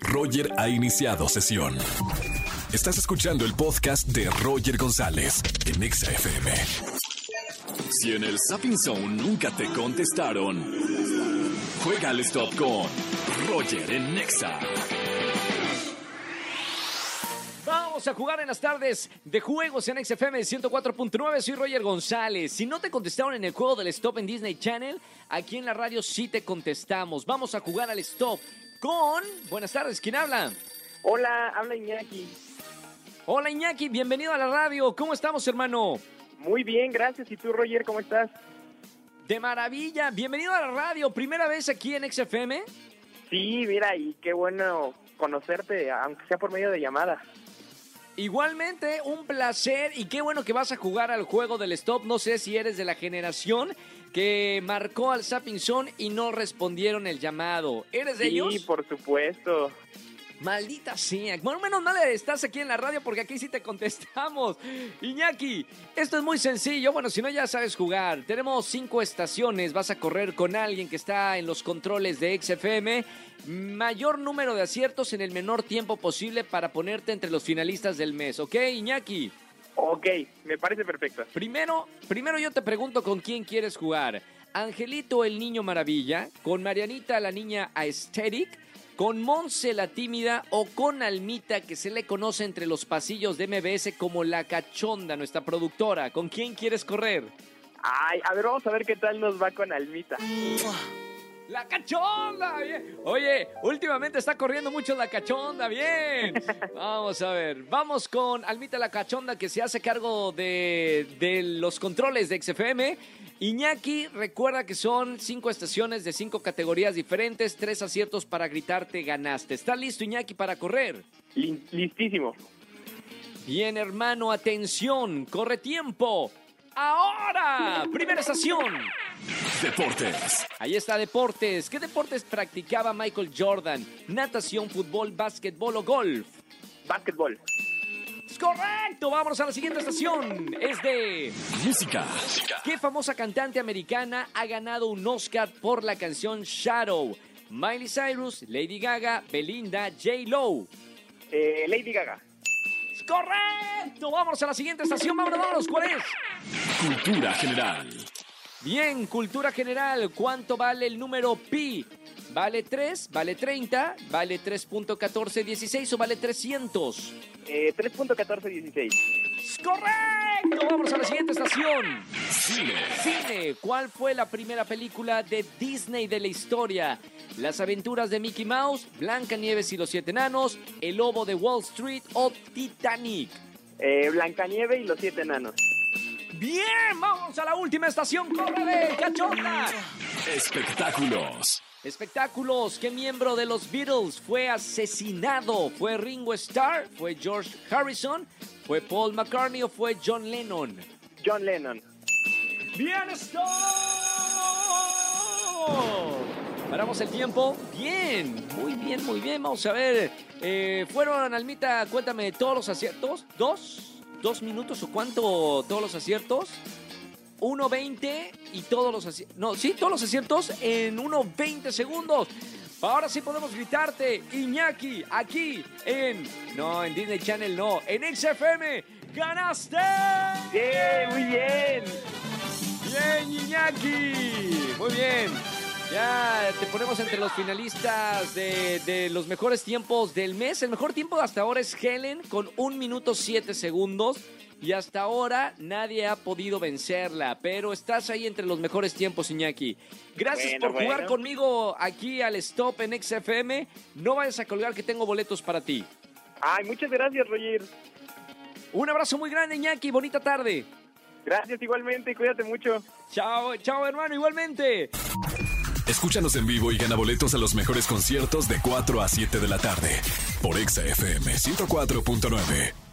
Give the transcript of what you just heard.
Roger ha iniciado sesión. Estás escuchando el podcast de Roger González en Exa FM. Si en el Sapping Zone nunca te contestaron, juega al stop con Roger en Nexa. Vamos a jugar en las tardes de juegos en XFM 104.9. Soy Roger González. Si no te contestaron en el juego del Stop en Disney Channel, aquí en la radio sí te contestamos. Vamos a jugar al Stop con. Buenas tardes, ¿quién habla? Hola, habla Iñaki. Hola Iñaki, bienvenido a la radio. ¿Cómo estamos, hermano? Muy bien, gracias. ¿Y tú, Roger, cómo estás? De maravilla. Bienvenido a la radio. ¿Primera vez aquí en XFM? Sí, mira, y qué bueno conocerte, aunque sea por medio de llamada. Igualmente, un placer y qué bueno que vas a jugar al juego del stop. No sé si eres de la generación que marcó al Zapping Zone y no respondieron el llamado. ¿Eres de sí, ellos? por supuesto. Maldita sea. Bueno, menos mal estás aquí en la radio porque aquí sí te contestamos. Iñaki, esto es muy sencillo. Bueno, si no ya sabes jugar. Tenemos cinco estaciones. Vas a correr con alguien que está en los controles de XFM. Mayor número de aciertos en el menor tiempo posible para ponerte entre los finalistas del mes. ¿Ok, Iñaki? Ok, me parece perfecto. Primero, primero yo te pregunto con quién quieres jugar. Angelito el niño maravilla, con Marianita la niña aesthetic, con Monse la tímida o con Almita que se le conoce entre los pasillos de MBS como la cachonda, nuestra productora. ¿Con quién quieres correr? Ay, a ver, vamos a ver qué tal nos va con Almita. ¡La cachonda! Bien. Oye, últimamente está corriendo mucho la cachonda, bien. Vamos a ver, vamos con Almita la cachonda que se hace cargo de, de los controles de XFM. Iñaki, recuerda que son cinco estaciones de cinco categorías diferentes, tres aciertos para gritarte ganaste. ¿Estás listo, Iñaki, para correr? Listísimo. Bien, hermano, atención, corre tiempo. Ahora, primera estación. Deportes. Ahí está deportes. ¿Qué deportes practicaba Michael Jordan? Natación, fútbol, básquetbol o golf. Básquetbol. Es correcto. Vámonos a la siguiente estación. Es de Música. ¿Qué famosa cantante americana ha ganado un Oscar por la canción Shadow? Miley Cyrus, Lady Gaga, Belinda, J. Lo. Eh, Lady Gaga. Correcto. Vámonos a la siguiente estación. Vámonos, vámonos. ¿Cuál es? Cultura general. Bien, cultura general. ¿Cuánto vale el número pi? ¿Vale 3? ¿Vale 30? ¿Vale 3.1416 o vale 300? Eh, 3.1416. ¡Es correcto! Vamos a la siguiente estación. Cine. Cine. ¿Cuál fue la primera película de Disney de la historia? Las aventuras de Mickey Mouse, Blancanieves y los siete enanos, El lobo de Wall Street o Titanic. Eh, Blancanieve y los siete enanos. Bien, vamos a la última estación. ¡Córrele, cachonda! Espectáculos. Espectáculos. ¿Qué miembro de los Beatles fue asesinado? ¿Fue Ringo Starr? ¿Fue George Harrison? ¿Fue Paul McCartney o fue John Lennon? John Lennon. ¡Bien está! Paramos el tiempo. Bien, muy bien, muy bien. Vamos a ver. Eh, ¿Fueron, Almita, cuéntame, todos los aciertos? ¿Dos? ¿Dos minutos o cuánto todos los aciertos? 1.20 y todos los aciertos. No, sí, todos los aciertos en 1.20 segundos. Ahora sí podemos gritarte, Iñaki, aquí en. No, en Disney Channel no, en XFM. ¡Ganaste! ¡Bien, muy bien! Iñaki. Muy bien. Ya te ponemos entre los finalistas de, de los mejores tiempos del mes. El mejor tiempo hasta ahora es Helen con 1 minuto 7 segundos. Y hasta ahora nadie ha podido vencerla. Pero estás ahí entre los mejores tiempos, Iñaki. Gracias Bueno, por jugar conmigo aquí al Stop en XFM. No vayas a colgar que tengo boletos para ti. Ay, muchas gracias, Roger. Un abrazo muy grande, Iñaki. Bonita tarde. Gracias igualmente, cuídate mucho. Chao, chao, hermano, igualmente. Escúchanos en vivo y gana boletos a los mejores conciertos de 4 a 7 de la tarde por Exa FM 104.9.